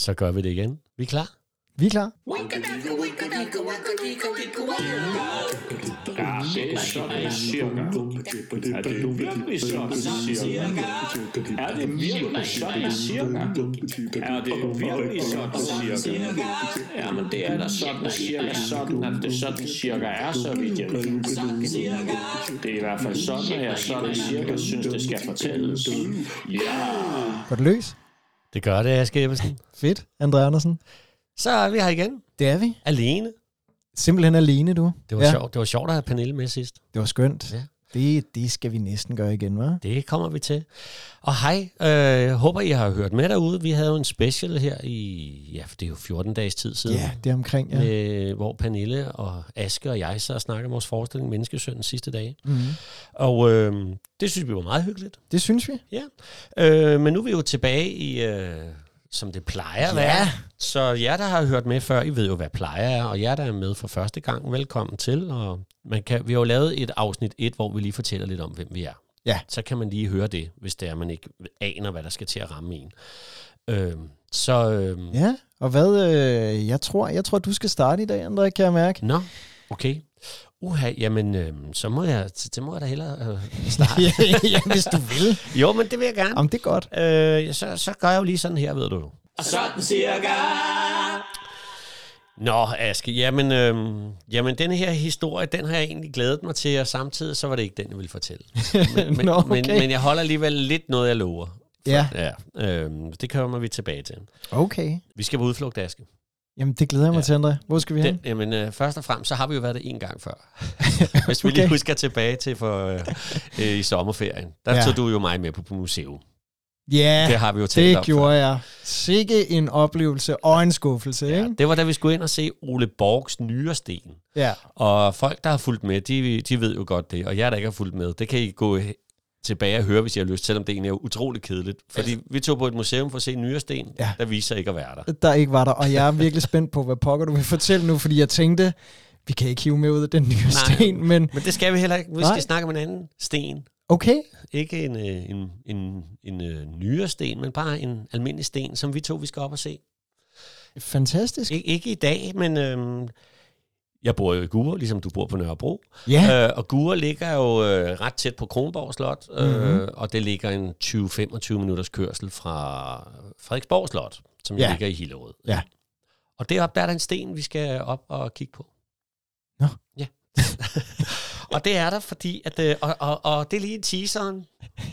Så gør vi det igen. Vi er klar? Vi er klar. Ja, det er sådan cirka. Er det virkelig sådan cirka? Er det virkelig sådan cirka? Er det virkelig sådan cirka? Ja, men det er da sådan cirka sådan, at det sådan cirka er, så vidt jeg ved. Det er i hvert fald sådan, at jeg sådan cirka synes, det skal fortælles. Ja! Går det løs? Det gør det, Aske Ebbesen. Fedt, André Andersen. Så er vi her igen. Det er vi. Alene. Simpelthen alene, du. Det var, ja. sjovt. det var sjovt at have Pernille med sidst. Det var skønt. Ja. Det, det skal vi næsten gøre igen, hva'? Det kommer vi til. Og hej, øh, håber I har hørt med derude. Vi havde jo en special her i, ja, for det er jo 14 dages tid siden. Ja, det er omkring, ja. Med, hvor Pernille og Aske og jeg så snakker om vores forestilling Menneskesøn sidste dage. Mm-hmm. Og øh, det synes vi var meget hyggeligt. Det synes vi. Ja. Øh, men nu er vi jo tilbage i, øh, som det plejer at Ja. være. Så jer, der har hørt med før, I ved jo, hvad plejer er. Og jer, der er med for første gang, velkommen til. Og man kan, vi har jo lavet et afsnit 1, hvor vi lige fortæller lidt om, hvem vi er. Ja. Så kan man lige høre det, hvis det er, man ikke aner, hvad der skal til at ramme en. Øh, så... Øh, Ja, og hvad, øh, jeg tror, jeg tror, du skal starte i dag, André, kan jeg mærke. Nå, okay. Uha, jamen, øh, så må jeg, så må jeg da hellere øh, starte. ja, ja, hvis du vil. jo, men det vil jeg gerne. Om det er godt. Øh, så, så gør jeg jo lige sådan her, ved du. Sådan cirka! Nå, Aske, jamen, øhm, jamen den her historie, den har jeg egentlig glædet mig til, og samtidig så var det ikke den, jeg ville fortælle. Men, men, Nå, okay. men, men jeg holder alligevel lidt noget, jeg lover. Ja, Ja, øhm, det kommer vi tilbage til. okay. Vi skal på udflugt, Aske. Jamen, det glæder jeg mig Ja. til, André. Hvor skal vi hen? Den, jamen, øh, først og fremmest, så har vi jo været det en gang før. Hvis vi Okay. lige husker tilbage til for, øh, øh, i sommerferien. Der Ja. tog du jo mig med på, på museum. Ja, Det har vi jo talt det om gjorde jeg. Sikke en oplevelse og en skuffelse, før. Ja, ikke? det var da vi skulle ind og se Ole Borgs nyresten. Ja. Og folk, der har fulgt med, de, de ved jo godt det. Og jer, der ikke har fulgt med, det kan I gå tilbage og høre, hvis I har lyst, selvom det egentlig er utroligt kedeligt. Fordi vi tog på et museum for at se nyresten, Ja. ja. der viser sig ikke at være der. der ikke var der. Og jeg er virkelig spændt på, hvad pokker du vil fortælle nu, fordi jeg tænkte, vi kan ikke hive med ud af den nye Nej. sten, men Men det skal vi heller ikke. Vi Nej. skal snakke om en anden sten. okay. Ikke en, øh, en, en, en, en nyere sten, men bare en almindelig sten, som vi to vi skal op og se. Fantastisk. Ik- ikke i dag, men øhm, jeg bor jo i Gure, ligesom du bor på Nørrebro. Ja, Øh, og Gure ligger jo øh, ret tæt på Kronborg Slot, øh, Mhm. og det ligger en 20-25 minutters kørsel fra Frederiksborg Slot, som Ja. ligger i Hillerød. Ja. Og deroppe der er der en sten, vi skal op og kigge på. Nå. Ja. og det er der, fordi, at, øh, og, og, og det er lige teaseren.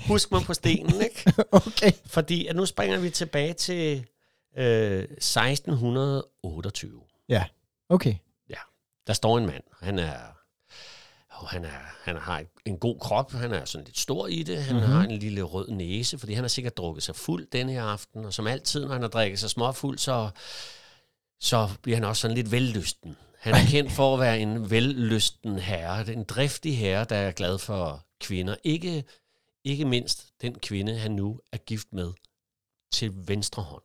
Husk mig på stenen, ikke? okay. Fordi at nu springer vi tilbage til øh, 1628. Okay. Der står en mand. Han er, oh, han er, han har en god krop. Han er sådan lidt stor i det. Han Mhm. mm-hmm. har en lille rød næse, fordi han har sikkert drukket sig fuld denne her aften. Og som altid, når han har drikket sig småfuld, så, så bliver han også sådan lidt vellysten. Han er kendt for at være en vellysten herre. Er En driftig herre, der er glad for kvinder. Ikke, ikke mindst den kvinde, han nu er gift med til venstre hånd.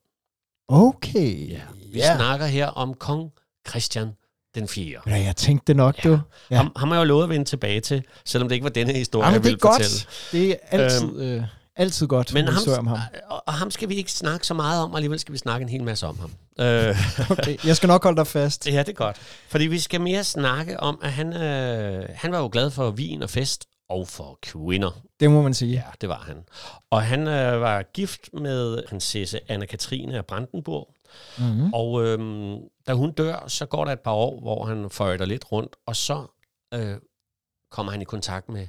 Okay. Ja. Vi ja. snakker her om kong Christian den 4. Ja, jeg tænkte det nok, Ja. du. Ja. Ham, ham har jeg jo lovet at vende tilbage til, selvom det ikke var denne historie, Jamen, jeg det er ville godt. fortælle. Det er altid, øh, altid godt Men ham, om ham. Og, og ham skal vi ikke snakke så meget om, og alligevel skal vi snakke en hel masse om ham. Øh, Okay. Jeg skal nok holde dig fast. ja, det er godt. Fordi vi skal mere snakke om, at han, øh, han var jo glad for vin og fest, og for kvinder. Det må man sige. Ja, det var han. Og han øh, var gift med prinsesse Anna-Katrine af Brandenburg. Mm-hmm. Og øhm, da hun dør, så går der et par år, hvor han føjter lidt rundt, og så øh, kommer han i kontakt med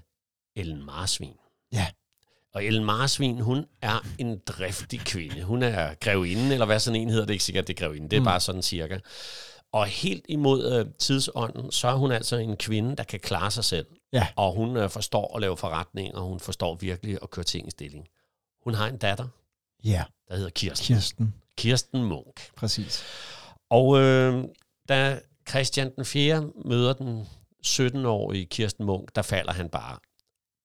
Ellen Marsvin. Ja. Og Ellen Marsvin, hun er en driftig kvinde. Hun er grevinde, eller hvad sådan en hedder, det er ikke sikkert, det er grevinde. Det er mm. bare sådan cirka. Og helt imod øh, tidsånden, så er hun altså en kvinde, der kan klare sig selv. Ja. Og hun øh, forstår at lave forretning, og hun forstår virkelig at køre ting i stilling. Hun har en datter, Ja, der hedder Kirsten. Kirsten. Kirsten Munk. Præcis. Og øh, da Christian den 4. møder den 17-årige Kirsten Munk, der falder han bare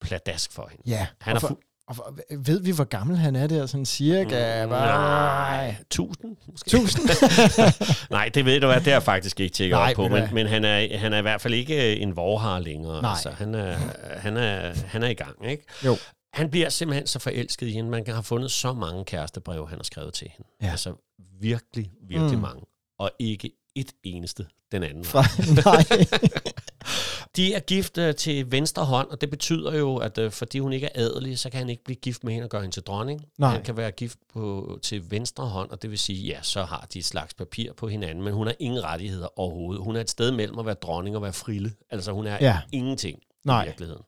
pladask for hende. Ja. Han og, for, fu- og for, ved vi, hvor gammel han er der? Sådan cirka? Mm, Nej, 1000 måske. 1000? Nej, det ved du hvad, det har jeg faktisk ikke tjekket op på, men men, han, er, han er i hvert fald ikke en vorhar længere. Nej. Altså, han, er, han, er, han er i gang, ikke? Jo. han bliver simpelthen så forelsket i hende. Man kan have fundet så mange kærestebreve, han har skrevet til hende. Ja. Altså virkelig, virkelig mm. mange. Og ikke et eneste den anden. Fra, nej. De er gift øh, til venstre hånd, og det betyder jo, at øh, fordi hun ikke er adelig, så kan han ikke blive gift med hende og gøre hende til dronning. Nej. Han kan være gift på, til venstre hånd, og det vil sige, ja, så har de et slags papir på hinanden, men hun har ingen rettigheder overhovedet. Hun er et sted mellem at være dronning og være frille. Altså hun er ja. ingenting Nej. i virkeligheden.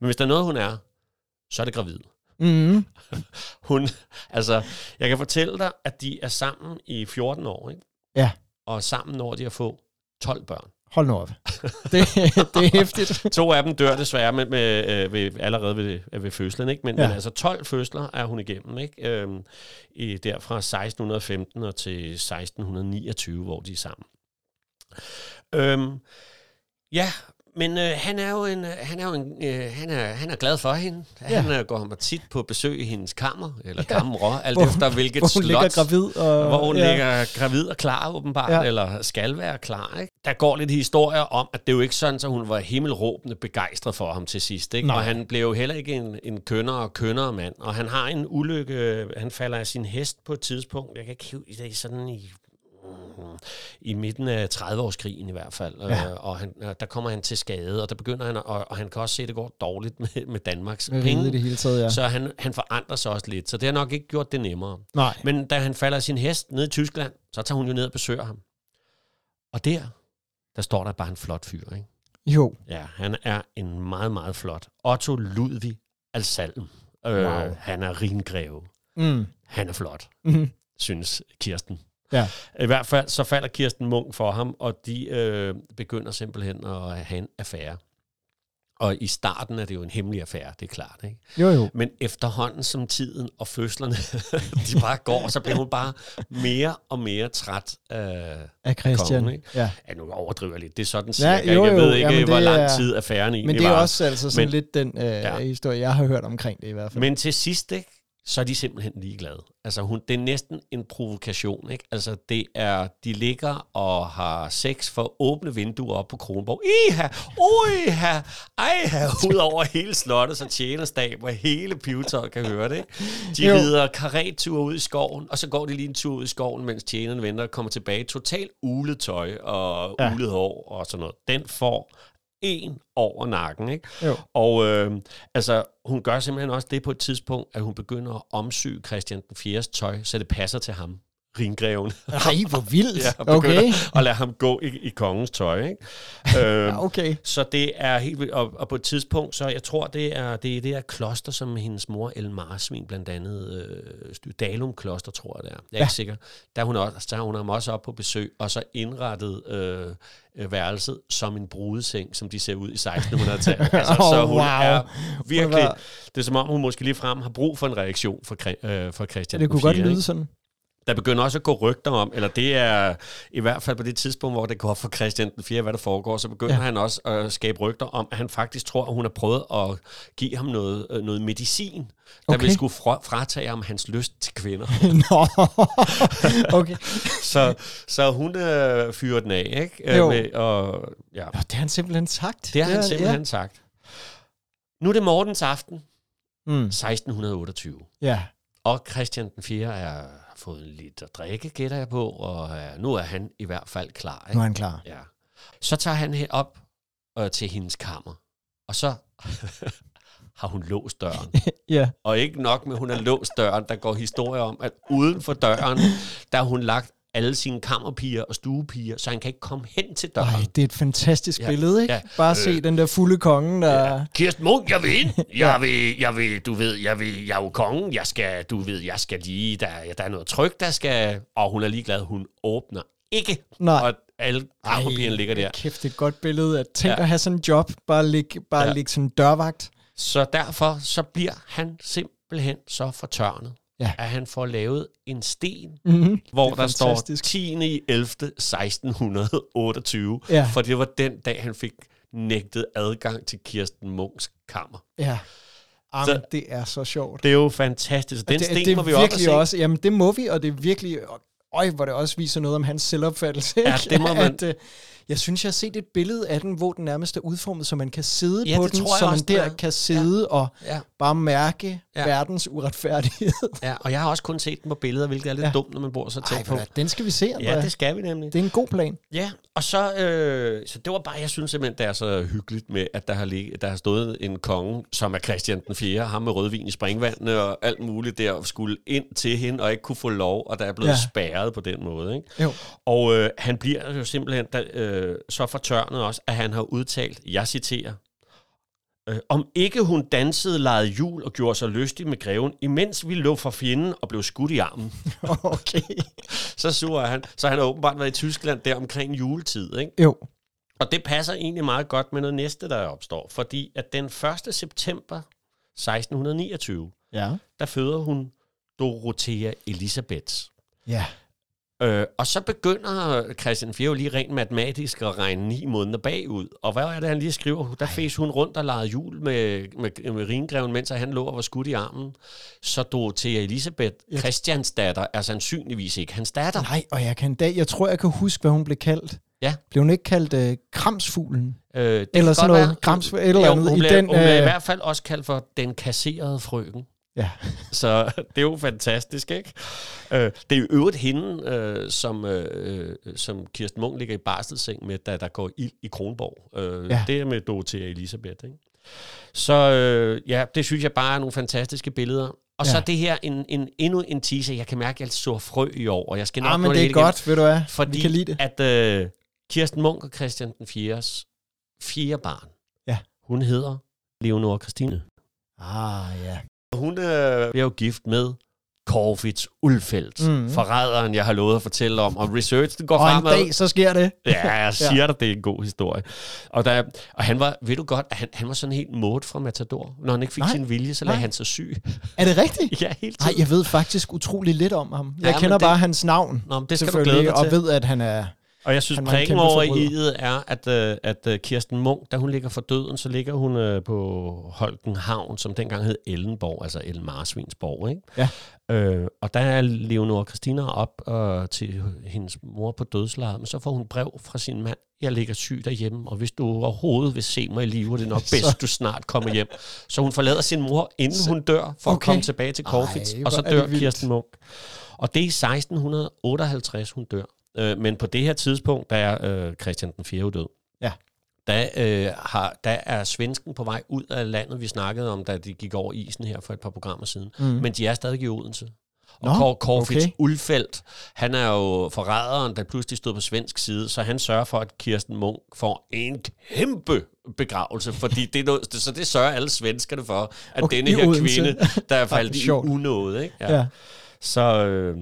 Men hvis der er noget, hun er, så er det gravid. Mm. Hun, altså, jeg kan fortælle dig, at de er sammen i 14 år, ikke? Ja. Og sammen når de at få 12 børn. Hold nu op. Det, det er hæftigt. To af dem dør desværre med, med, øh, ved, allerede ved, ved fødslen, ikke? Men, ja. men altså 12 fødsler er hun igennem, ikke? Øhm, i, der fra 1615 og til 1629, hvor de er sammen. Øhm, ja, men øh, han er jo en, øh, han er jo en, øh, han er, han er glad for hende. Ja. Han øh, går til tit på besøg i hendes kammer, eller kammer, alt Hvor- efter hvilket Hvor hun slot. ligger gravid. Og, Hvor hun ja. ja. ligger gravid og klar, åbenbart, Ja. ja. eller skal være klar. Ikke? Der går lidt historier om, at det jo ikke sådan, at hun var himmelråbende begejstret for ham til sidst. Ikke? Nej. Og han blev jo heller ikke en, en kønnere og kønnere mand. Og han har en ulykke. Han falder af sin hest på et tidspunkt. Jeg kan ikke hive det er sådan i i midten af 30-årskrigen i hvert fald. Ja. Ja. Og han, øh, der kommer han til skade, og der begynder han, og, og han kan også se, at det går dårligt med, med Danmarks Med penge. det hele taget, ja. Så han, han forandrer sig også lidt, så det har nok ikke gjort det nemmere. Nej. Men da han falder af sin hest ned i Tyskland, så tager hun jo ned og besøger ham. Og der, der står der bare en flot fyr, ikke? Jo. Ja, han er en meget, meget flot. Otto Ludvig Alsalm. Øh, Wow. Han er ringreve. Mm. Han er flot, Mm. synes Kirsten. Ja. I hvert fald så falder Kirsten Munk for ham, og de øh, begynder simpelthen at have en affære. Og i starten er det jo en hemmelig affære, det er klart. Ikke? Jo, jo. Men efterhånden som tiden og fødslerne, de bare går, så bliver hun bare mere og mere træt af Af Christian. kongen. Ikke? Ja. Ja, nu overdriver jeg lidt. Det er sådan Ja, cirka. jo, jeg jo. ved ikke, Jamen, hvor lang er- tid affæren egentlig Men det er var. også altså sådan Men- lidt den øh. Ja. historie, jeg har hørt omkring det i hvert fald. Men til sidst, ikke, så er de simpelthen ligeglade. Altså, hun, det er næsten en provokation, ikke? Altså, det er, de ligger og har sex for åbne vinduer op på Kronborg. Iha, uiha, ejha, ud over hele slottet, så tjenerstab og hele pivetøjet kan høre det? De Jo. rider karettur ud i skoven, og så går de lige en tur ud i skoven, mens tjenerne venter og kommer tilbage. Totalt ulet tøj og ja. ulet hår og sådan noget. Den får en over nakken, ikke? Jo. Og øh, altså, hun gør simpelthen også det på et tidspunkt, at hun begynder at omsy Christian den 4. tøj, så det passer til ham, ringreven. Nej, hvor vildt. Ja, og okay. at lade ham gå i, i kongens tøj, ikke? øhm, Ja, okay. så det er helt vildt. Og, og på et tidspunkt, så jeg tror, det er det, er det her kloster, som hendes mor Ellen Marsvin blandt andet, øh, Dalum Kloster, tror jeg det er. Jeg er Ja. ikke sikker. Der er hun, også, der er hun ham også op på besøg, og så indrettet øh, værelset som en brudeseng, som de ser ud i 1600-tallet. altså, så Åh, hun wow. er virkelig... Det er som om, hun måske lige frem har brug for en reaktion for, øh, for Christian Det kunne den godt 4., lyde ikke? sådan. Der begynder også at gå rygter om, eller det er i hvert fald på det tidspunkt, hvor det går for Christian den 4., hvad der foregår, så begynder Ja. han også at skabe rygter om, at han faktisk tror, at hun har prøvet at give ham noget, øh, noget medicin, der Okay. okay. vil skulle fra, fratage ham hans lyst til kvinder. Nå, okay. så, så hun øh, fyrer den af, ikke? Øh, Jo. Med, og, ja. Nå, det har han simpelthen sagt. Det har han simpelthen ja. sagt. Nu er det morgens aften. Mm. 1628. ja. Og Christian den 4. er har fået lidt at drikke, gætter jeg på, og øh, nu er han i hvert fald klar. Nu Ikke? er han klar. Ja. Så tager han op øh, til hendes kammer, og så har hun låst døren. Ja. Og ikke nok med, at hun har låst døren, der går historier om, at uden for døren, der har hun lagt alle sine kammerpiger og stuepiger, så han kan ikke komme hen til døren. Ej, det er et fantastisk Ja. billede, ikke? Ja. Bare Øh. se den der fulde konge, der... Ja. Kirsten Munk, jeg vil ind. Jeg vil, jeg vil, du ved, jeg vil, jeg er jo kongen. Jeg skal, du ved, jeg skal lige, der, der er noget tryk, der skal, og hun er ligeglad, hun åbner ikke. Nej. Og alle kammerpigerne ligger der. Kæft, det er et godt billede. At tænk Ja. at have sådan en job, bare ligge bare ja. Ja. ligge sådan en dørvagt. Så derfor så bliver han simpelthen så fortørnet, Ja. at han får lavet en sten, Mm-hmm. hvor er der står fantastisk. 10. i 11. 1628, Ja. for det var den dag, han fik nægtet adgang til Kirsten Munks kammer. Ja. Jamen, Så- det er så sjovt. Det er jo fantastisk. Den det, sten det må vi op og virkelig se. også, jamen det må vi, og det er virkelig øj, hvor det også viser noget om hans selvopfattelse. Ja, det må man- At, øh, jeg synes, jeg har set et billede af den, hvor den nærmest er udformet, så man kan sidde Ja, på det den, så man der er. kan sidde og Ja. bare mærke Ja. verdens uretfærdighed. Ja, og jeg har også kun set den på billeder, hvilket er lidt Ja. ja. dumt, når man bor så tæt Ej, på. på. den skal vi se, Andrea. Ja, det skal vi nemlig. det er en god plan. Ja, og så, øh, så det var bare, jeg synes simpelthen, det er så hyggeligt med, at der har, lig, der har stået en konge, som er Christian den 4., ham med rødvin i springvandene og alt muligt der, og skulle ind til hende og ikke kunne få lov, og der er blevet Ja. ja. spærret på den måde. Ikke? Jo. Og øh, han bliver jo simpelthen da, øh, så fortørnet også, at han har udtalt, jeg citerer, øh, om ikke hun dansede, legede jul og gjorde sig lystig med greven, imens vi lå for fjenden og blev skudt i armen. okay. Så sur er han. Så han har åbenbart været i Tyskland der omkring juletid. Ikke? Jo. Og det passer egentlig meget godt med noget næste, der opstår. Fordi at den 1. september 1629, Ja. der føder hun Dorothea Elisabeth. Ja. Øh, og så begynder Christian 4 jo lige rent matematisk at regne ni måneder bagud. Og hvad er det, han lige skriver? Der fæs hun rundt og legede jul med, med, med ringreven, mens han lå og var skudt i armen. Så Dorothea Elisabeth, Ja. Christians datter, er sandsynligvis ikke hans datter. Nej, og jeg kan da, jeg tror, jeg kan huske, hvad hun blev kaldt. Ja. Blev hun ikke kaldt øh, Kramsfuglen? Øh, det Eller sådan noget være. et eller Jo, andet Hun i blev, den, hun blev i øh, hvert fald også kaldt for den kasserede frøken. Ja. Så det er jo fantastisk, ikke? Øh, det er jo øvrigt hende, øh, som, øh, som Kirsten Munk ligger i barselsseng med, da der går ild i Kronborg. Øh, Ja. Det er med Dorothea Elisabeth, ikke? Så øh, ja, det synes jeg bare er nogle fantastiske billeder. Og ja. så det her en, en, endnu en teaser. Jeg kan mærke, at jeg så frø i år, og jeg skal nok Ah, men det er igennem. godt, ved du hvad? Fordi Vi kan lide det. at øh, Kirsten Munk og Christian den 4. fire barn, Ja. hun hedder Leonora Christine. Ah, ja. Hun øh, bliver jo gift med Corfitz Ulfeldt, mm. forræderen, jeg har lovet at fortælle om. Og research, den går Og en fremad. dag, så sker det. Ja, jeg siger dig, det er en god historie. Og, der, og han var, ved du godt, at han, han var sådan helt mod fra Matador. Når han ikke fik Nej, sin vilje, så lagde nej. han sig syg. Er det rigtigt? ja, helt Nej, jeg ved faktisk utrolig lidt om ham. Jeg Ja, ja, kender det- bare hans navn, Nå, det skal du glæde dig til. og ved, at han er... Og jeg synes, prikken over i idet er, at, øh, at øh, Kirsten Munk, da hun ligger for døden, så ligger hun øh, på Holkenhavn, som dengang hed Ellenborg, altså Ellen Marsvinsborg. Ikke? Ja. Øh, og der er Leonora Christina op øh, til hendes mor på dødslejet, men så får hun brev fra sin mand. Jeg ligger syg derhjemme, og hvis du overhovedet vil se mig i live, er det nok bedst, Så- du snart kommer hjem. Så hun forlader sin mor, inden hun dør, for Okay. at komme tilbage til Corfitz, og så dør. Kirsten Munk. Og det er i 1658, hun dør. Øh, men på det her tidspunkt, der er øh, Christian den 4. død. Ja. Der, øh, har, der er svensken på vej ud af landet, vi snakkede om, da de gik over isen her for et par programmer siden. Mm. Men de er stadig i Odense. Og Nå, Kåre Corfitz okay. Ulfeldt, han er jo forræderen, der pludselig stod på svensk side, så han sørger for, at Kirsten Munk får en kæmpe begravelse, fordi det noget, så det sørger alle svenskerne for, at Okay, denne her kvinde, der er faldet i unåde. Ikke? Ja, ja. Så øh,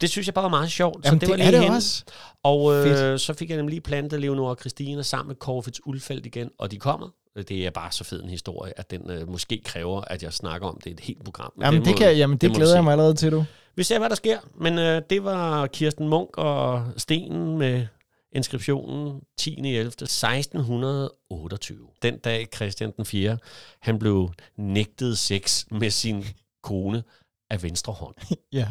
det synes jeg bare var meget sjovt. Jamen, så det, det, var det lige er det også. Og øh, Fedt. så fik jeg nemlig lige plantet Leonora og Christine sammen med Corfitz Ulfeldt igen, og de kommer. Det er bare så fed en historie, at den øh, måske kræver, at jeg snakker om det i et helt program. Men Jamen, det, må- kan, jamen, det, vi glæder jeg mig allerede til, du. Vi ser, hvad der sker. Men øh, det var Kirsten Munk og Stenen med inskriptionen 10. 11. 1628. Den dag Christian den 4. han blev nægtet sex med sin kone af venstre hånd. Ja.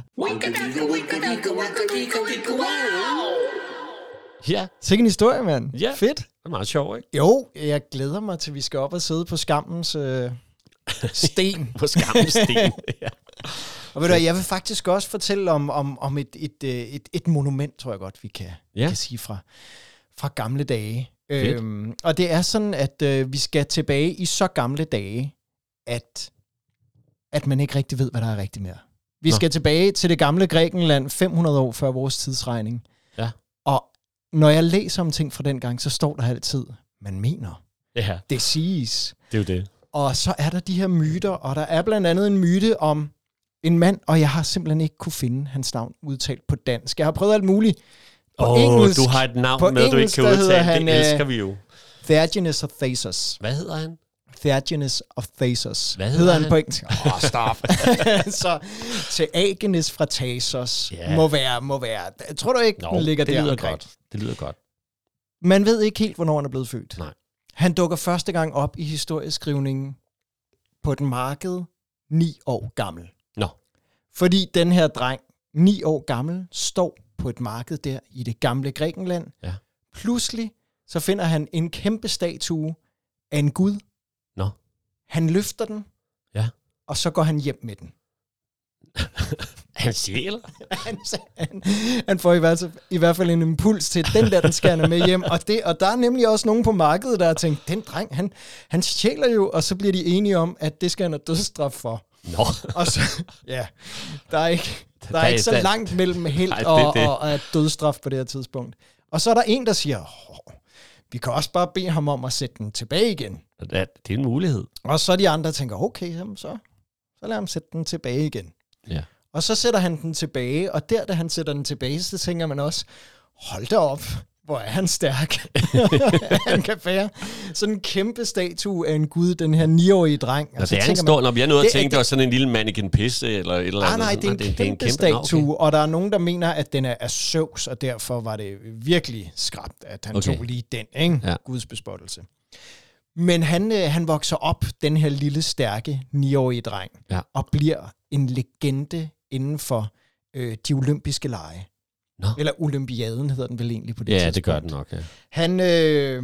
Ja, Sikke en historie, mand. Ja. Fedt. det er meget sjovt, ikke? Jo, jeg glæder mig til, vi skal op og sidde på skammens øh, sten. På skammens sten. ja. Og ved du, hvad, jeg vil faktisk også fortælle om, om, om et, et, øh, et, et monument, tror jeg godt, vi kan, Ja. kan sige fra, fra gamle dage. Fedt. Øhm, og det er sådan, at øh, vi skal tilbage i så gamle dage, at, at man ikke rigtig ved, hvad der er rigtigt mere. Vi Nå. skal tilbage til det gamle Grækenland 500 år før vores tidsregning. Ja. Og når jeg læser om ting fra den gang, så står der altid, man mener. ja, Det siges. det er jo det. Og så er der de her myter, og der er blandt andet en myte om en mand, og jeg har simpelthen ikke kunne finde hans navn udtalt på dansk. Jeg har prøvet alt muligt. På Åh, engelsk, du har et navn med, du ikke engelsk, kan udtale. han, det øh, elsker vi jo. Theagenes of Thasos. Hvad hedder han? Theagenes of Thasos. Hvad hedder han på engelsk? Åh, oh, stop. så Theagenes fra Thasos Ja. må være, må være. Tror du ikke, Nå, den ligger det der lyder omkring? godt. Det lyder godt. Man ved ikke helt, hvornår han er blevet født. Nej. Han dukker første gang op i historieskrivningen på et marked ni år gammel. Nå. Fordi den her dreng, ni år gammel, står på et marked der i det gamle Grækenland. Ja. Pludselig så finder han en kæmpe statue af en gud. Nå. Han løfter den, Ja. og så går han hjem med den. Han stjæler. han, han, han får i hvert, fald, i hvert fald en impuls til, den der, den skal han med hjem. Og, det, og der er nemlig også nogen på markedet, der har tænkt, den dreng, han, han stjæler jo, og så bliver de enige om, at det skal han have dødsstraf for. Nå. Og så, ja, der er ikke, der Der er er- ikke så der- langt mellem held det- og, det- og, og dødsstraf på det her tidspunkt. Og så er der en, der siger, "Åh, vi kan også bare bede ham om at sætte den tilbage igen. Det er det er en mulighed. Og så de andre, tænker, okay, så, så lad ham sætte den tilbage igen. Ja. Og så sætter han den tilbage, og der, da han sætter den tilbage, så tænker man også, hold da op, hvor er han stærk. han kan bære sådan en kæmpe statue af en gud, den her 9-årige dreng. Og Og så det er en stor, når jeg nåede at Det er- tænke, det var sådan en lille mannequin pisse, eller et eller andet. nej, sådan. det er en kæmpe, Nå, statue, okay. og der er nogen, der mener, at den er af Zeus, og derfor var det virkelig skræbt, at han Okay. tog lige den, ikke? Ja. Guds bespottelse. Men han, øh, han vokser op, den her lille, stærke, 9-årige dreng, Ja. og bliver en legende inden for øh, de olympiske lege. Nå. Eller olympiaden hedder den vel egentlig på det Ja, tidspunkt. det gør den nok, ja. Han, øh,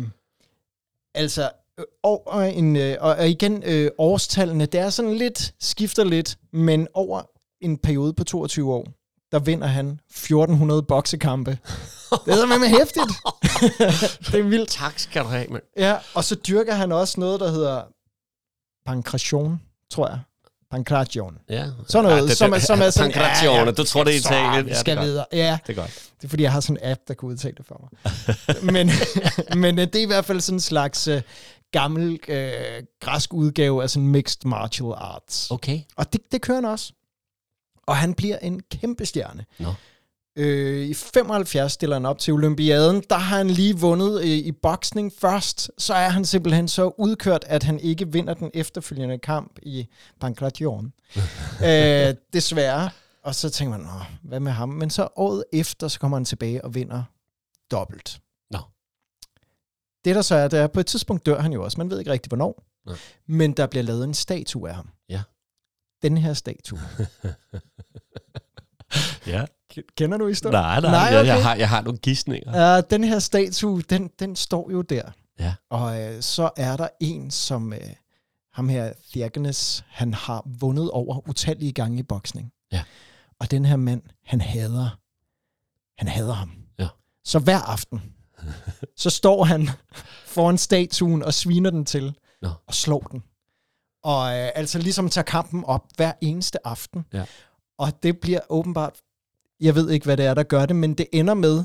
altså, øh, over en, øh, og igen, øh, årstallene, det er sådan lidt, skifter lidt, men over en periode på 22 år, der vinder han 1400 boksekampe. Det er med hæftigt. det er vildt. Tak skal du have, mand. Ja, og så dyrker han også noget, der hedder pankration, tror jeg. Pankration. Ja. Sådan noget, ja, det, som er- som er sådan- Pankration, ja, ja. du tror, det er Italien. Ja, skal det er videre. Ja, Det er godt. det er fordi, jeg har sådan en app, der kan udtale det for mig. men, men øh, det er i hvert fald sådan en slags øh, gammel øh, græsk udgave af sådan mixed martial arts. Okay. Og det, det kører han også. Og han bliver en kæmpe stjerne. Nå. Øh, I 75 stiller han op til Olympiaden. Der har han lige vundet øh, i boksning først. Så er han simpelthen så udkørt, at han ikke vinder den efterfølgende kamp i Pankration. øh, desværre. Og så tænker man, Nå, hvad med ham? Men så året efter, så kommer han tilbage og vinder dobbelt. Nå. Det der så er, det er, på et tidspunkt dør han jo også. Man ved ikke rigtig, hvornår. Nej. Men der bliver lavet en statue af ham. Ja. Den her statue. Ja. Kender du historien? Nej, nej, Nej, jeg, okay. jeg, har, jeg har nogle gissninger. Uh, den her statue, den, den står jo der. Ja. Og uh, så er der en, som uh, ham her, Thiergenes, han har vundet over utallige gange i boksning. Ja. Og den her mand, han hader, han hader ham. Ja. Så hver aften, så står han foran statuen og sviner den til Nå. og slår den. Og uh, altså ligesom tager kampen op hver eneste aften. Ja. Og det bliver åbenbart, jeg ved ikke, hvad det er, der gør det, men det ender med,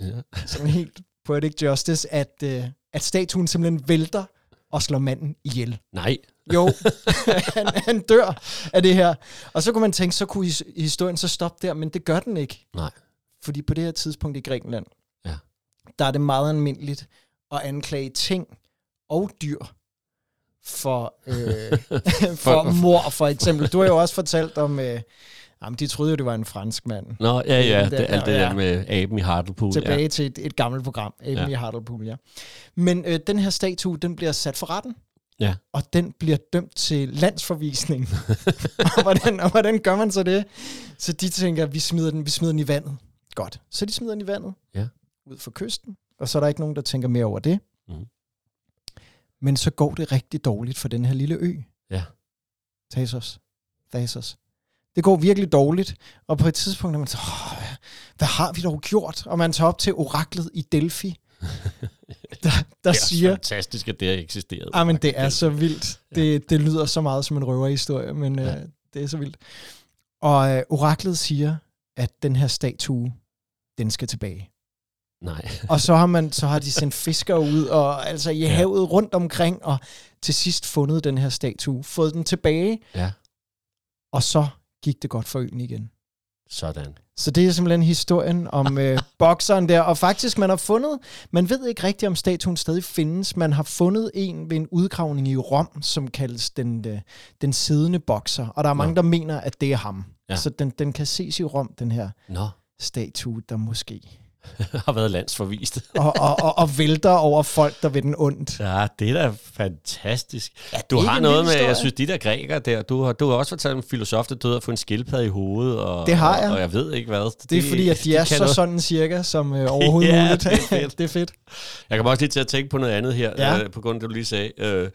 Ja. sådan helt poetic justice, at, øh, at statuen simpelthen vælter og slår manden ihjel. Nej. Jo, han, han dør af det her. Og så kunne man tænke, så kunne his- historien så stoppe der, men det gør den ikke. Nej. Fordi på det her tidspunkt i Grækenland, Ja. der er det meget almindeligt at anklage ting og dyr for, øh, for mor, for eksempel. Du har jo også fortalt om... Øh, jamen, de troede jo, det var en fransk mand. Nå, ja, ja. Det, der, alt det ja. der med aben i Hartlepool. tilbage Ja. til et, et gammelt program, Aben Ja. ja. i Hartlepool, ja. Men øh, den her statue, den bliver sat for retten, Ja. og den bliver dømt til landsforvisning. og, hvordan, og hvordan gør man så det? Så de tænker, vi smider den, vi smider den i vandet. Godt. Så de smider den i vandet. Ja. Ud for kysten. Og så er der ikke nogen, der tænker mere over det. Mhm. Men så går det rigtig dårligt for den her lille ø. Ja. Thasos. Thasos. Det går virkelig dårligt, og på et tidspunkt er man så, "Åh, hvad, har vi dog gjort? Og man tager op til oraklet i Delphi, der, der Det er siger, fantastisk, at det har eksisteret. ah, men det er så vildt. Det, det lyder så meget som en røverhistorie, men Ja. ja. øh, det er så vildt. Og øh, oraklet siger, at den her statue, den skal tilbage. Nej. Og så har man så har de sendt fiskere ud og altså i Ja. havet rundt omkring og til sidst fundet den her statue, fået den tilbage, Ja. og så gik det godt for øen igen. Sådan. Så det er simpelthen historien om øh, bokseren der. Og faktisk, man har fundet, man ved ikke rigtigt, om statuen stadig findes. Man har fundet en ved en udgravning i Rom, som kaldes den, øh, den siddende bokser. Og der er mange, Nå. der mener, at det er ham. Ja. Så den, den kan ses i Rom, den her Nå. statue, der måske har været landsforvist. og, og, og, og vælter over folk, der vil den ondt. Ja, det er da fantastisk. Ja, du har noget med, historie? jeg synes, de der grækere der, du har, du har også fortalt om en filosof, der døde at få en skildpadde i hovedet. Og, Det har jeg. Og, og jeg ved ikke hvad. Det er fordi, at de er kan så noget. sådan cirka, som øh, overhovedet Ja, muligt. det er fedt. det er fedt. Jeg kommer også lige til at tænke på noget andet her, ja. øh, på grund af det, du lige sagde. Øh,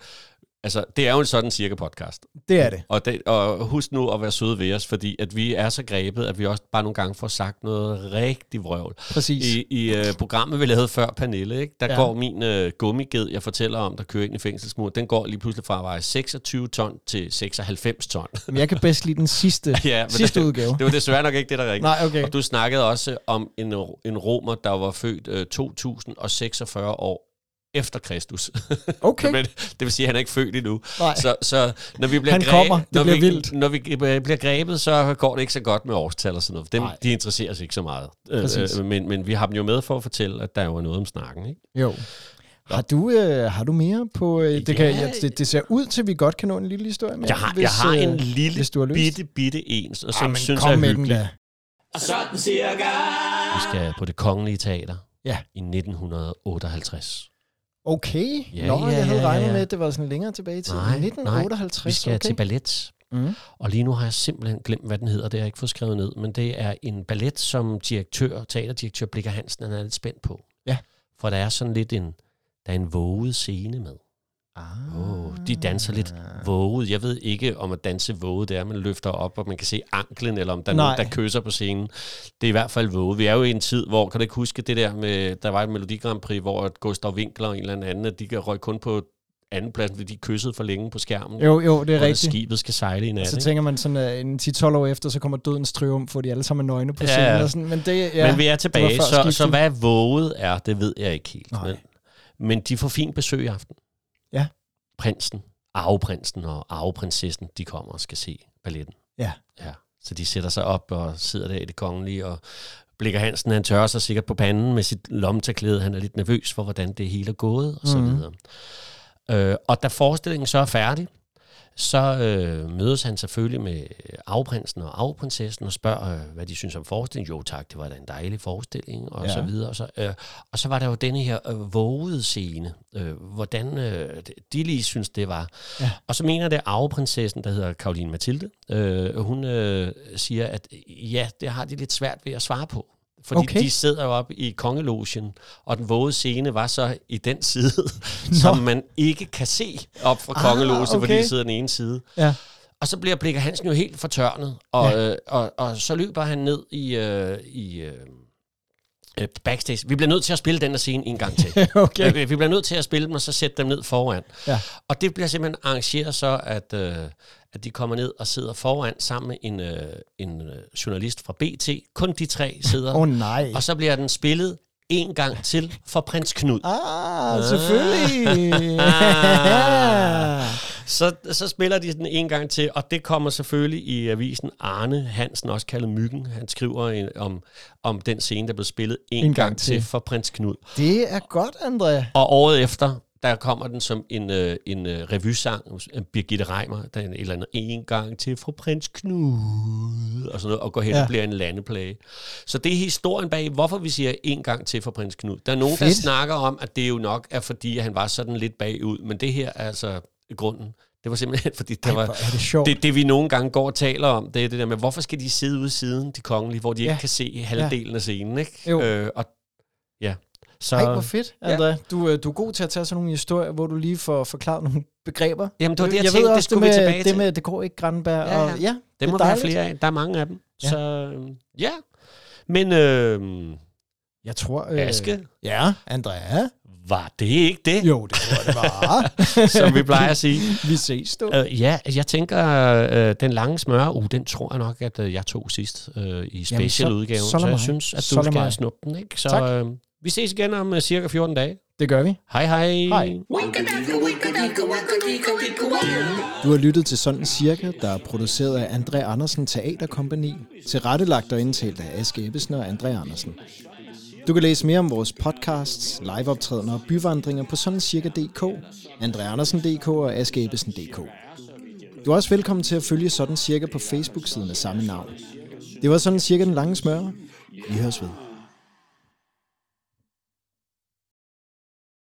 altså, det er jo en sådan cirka podcast. Det er det. Og, det, og husk nu at være søde ved os, fordi at vi er så grebet, at vi også bare nogle gange får sagt noget rigtig vrøvl. Præcis. I, i uh, programmet, vi lavede før, Pernille, ikke? der Ja. går min uh, gummiged, jeg fortæller om, der kører ind i fængselsmur, den går lige pludselig fra at veje 26 ton til 96 ton. Men jeg kan bedst lide den sidste, ja, men sidste det, udgave. Det var desværre nok ikke det, der er rigtigt. Nej, okay. Og du snakkede også om en, en romer, der var født uh, 2046 år efter Kristus. Okay. Men det vil sige, at han er ikke født endnu. Nej. Så, så når vi bliver Han kommer. Det når bliver vi, vildt. Når vi øh, bliver grebet, så går det ikke så godt med årstal og sådan noget. Dem, Nej. de interesserer sig ikke så meget. Øh, Præcis. øh, men, men vi har dem jo med for at fortælle, at der jo er noget om snakken. Ikke? Jo. Har du, øh, har du mere på... Øh, det, kan, Ja. ja, det, det ser ud til, at vi godt kan nå en lille historie med. Jeg har, jeg har en lille hvis du har lyst. bitte, bitte en, som Jamen, synes kom er med den hyggelig. da. Og sådan cirka. Vi skal på det kongelige teater Ja. i 1958. Okay. Ja, Nå, ja, jeg havde ja, regnet ja. med, at det var sådan længere tilbage til Nej, 1958. Vi skal okay. til ballet. Mm. Og lige nu har jeg simpelthen glemt, hvad den hedder. Det har jeg ikke fået skrevet ned. Men det er en ballet, som direktør, teaterdirektør Blikker Hansen han er lidt spændt på. Ja. For der er sådan lidt en, der er en våget scene med. Ah. Oh, de danser lidt våget. Jeg ved ikke, om at danse våget det er, man løfter op, og man kan se anklen, eller om der er Nej. nogen, der kysser på scenen. Det er i hvert fald våget. Vi er jo i en tid, hvor, kan du ikke huske det der med, der var et Melodi Grand Prix, hvor at Gustav Winkler og en eller anden, at de kan røg kun på anden plads, fordi de kyssede for længe på skærmen. Jo, jo, det er rigtigt. skibet skal sejle i nat. Så ikke? tænker man sådan, at en 10-12 år efter, så kommer dødens triumf, hvor de alle sammen er nøgne på Ja. scenen. Og sådan. Men det, ja, Ja, men vi er tilbage, så, så skiftet. hvad våget er, det ved jeg ikke helt. Men, men de får fint besøg i aften. Ja. Prinsen, arveprinsen og arveprinsessen, de kommer og skal se balletten. Ja. ja. Så de sætter sig op og sidder der i det kongelige, og Blikker Hansen, han tørrer sig sikkert på panden med sit lommetørklæde. Han er lidt nervøs for, hvordan det hele er gået, og så Mhm. videre. Øh, og da forestillingen så er færdig, så øh, mødes han selvfølgelig med arveprinsen og arveprinsessen og spørger, øh, hvad de synes om forestillingen. Jo tak, det var da en dejlig forestilling, og Ja. så videre. Og så, øh, og så var der jo denne her øh, vågede scene, øh, hvordan øh, de lige synes, det var. Ja. Og så mener det arveprinsessen, der hedder Karoline Mathilde, øh, hun øh, siger, at ja, det har de lidt svært ved at svare på. Fordi Okay. de sidder jo oppe i kongelogen, og den vågede scene var så i den side, som man ikke kan se op fra Ah, kongelogen, okay. fordi de sidder den ene side. Ja. Og så bliver Blikker Hansen jo helt fortørnet, og, Ja. øh, og, og så løber han ned i, øh, i øh, øh, backstage. Vi bliver nødt til at spille den her scene en gang til. okay. Øh, Vi bliver nødt til at spille dem, og så sætte dem ned foran. Ja. Og det bliver simpelthen arrangeret så, at, øh, at de kommer ned og sidder foran sammen med en, øh, en øh, journalist fra BT. Kun de tre sidder. Åh oh, nej. Og så bliver den spillet en gang til for prins Knud. Ah, selvfølgelig. Så, så spiller de den en gang til, og det kommer selvfølgelig i avisen Arne Hansen, også kaldet Myggen. Han skriver en, om, om den scene, der blev spillet en, En en gang gang, til. til for prins Knud. det er godt, André. Og året efter, der kommer den som en, øh, en øh, revysang, øh, Birgitte Reimer, der er en eller anden en gang til fra prins Knud, og sådan noget, og går hen Ja. ja. og bliver en landeplage. Så det er historien bag, hvorfor vi siger en gang til for prins Knud. Der er nogen, Fedt. Der snakker om, at det jo nok er fordi, at han var sådan lidt bagud, men det her er altså grunden. Det var simpelthen, fordi der Ej, var, det sjovt. det, det vi nogle gange går og taler om, det er det der med, hvorfor skal de sidde ude siden, de kongelige, hvor de Ja. ikke kan se halvdelen af scenen, ikke? Jo. Øh, og, ja. Så, Ej, hvor fedt, André. Du, øh, du er god til at tage sådan nogle historier, hvor du lige får forklaret nogle begreber. Jamen, det var det, jeg, jeg tænkte, ved det også skulle det vi med, tilbage det til. med, det går ikke Granberg. Ja, Og, ja. ja, Det det må er dejligt. flere af. Der er mange af dem. Ja. Ja. Så øhm, ja. Men øh, Jeg tror... Øh, Aske, Ja, André. var det ikke det, Jo, det tror jeg, det var. som vi plejer at sige? Vi ses, du. Uh, ja, jeg tænker, øh, den lange smør, uh, den tror jeg nok, at øh, jeg tog sidst øh, i så- specialudgaven. så Så, så jeg mig. synes, at Så du lad skal snuppe den. Ikke? Så Tak. øh, vi ses igen om uh, cirka 14 dage. Det gør vi. Hej hej. Hej. Du har lyttet til Sådan Cirka, der er produceret af André Andersen Teaterkompagni, tilrettelagt og indtalt af Aske Ebbesen og André Andersen. Du kan læse mere om vores podcasts, liveoptrædener og byvandringer på sådancirka.dk, andreandersen.dk og askeebbesen.dk. Du er også velkommen til at følge Sådan Cirka på Facebook-siden af samme navn. Det var Sådan Cirka den lange smør. Vi høres ved.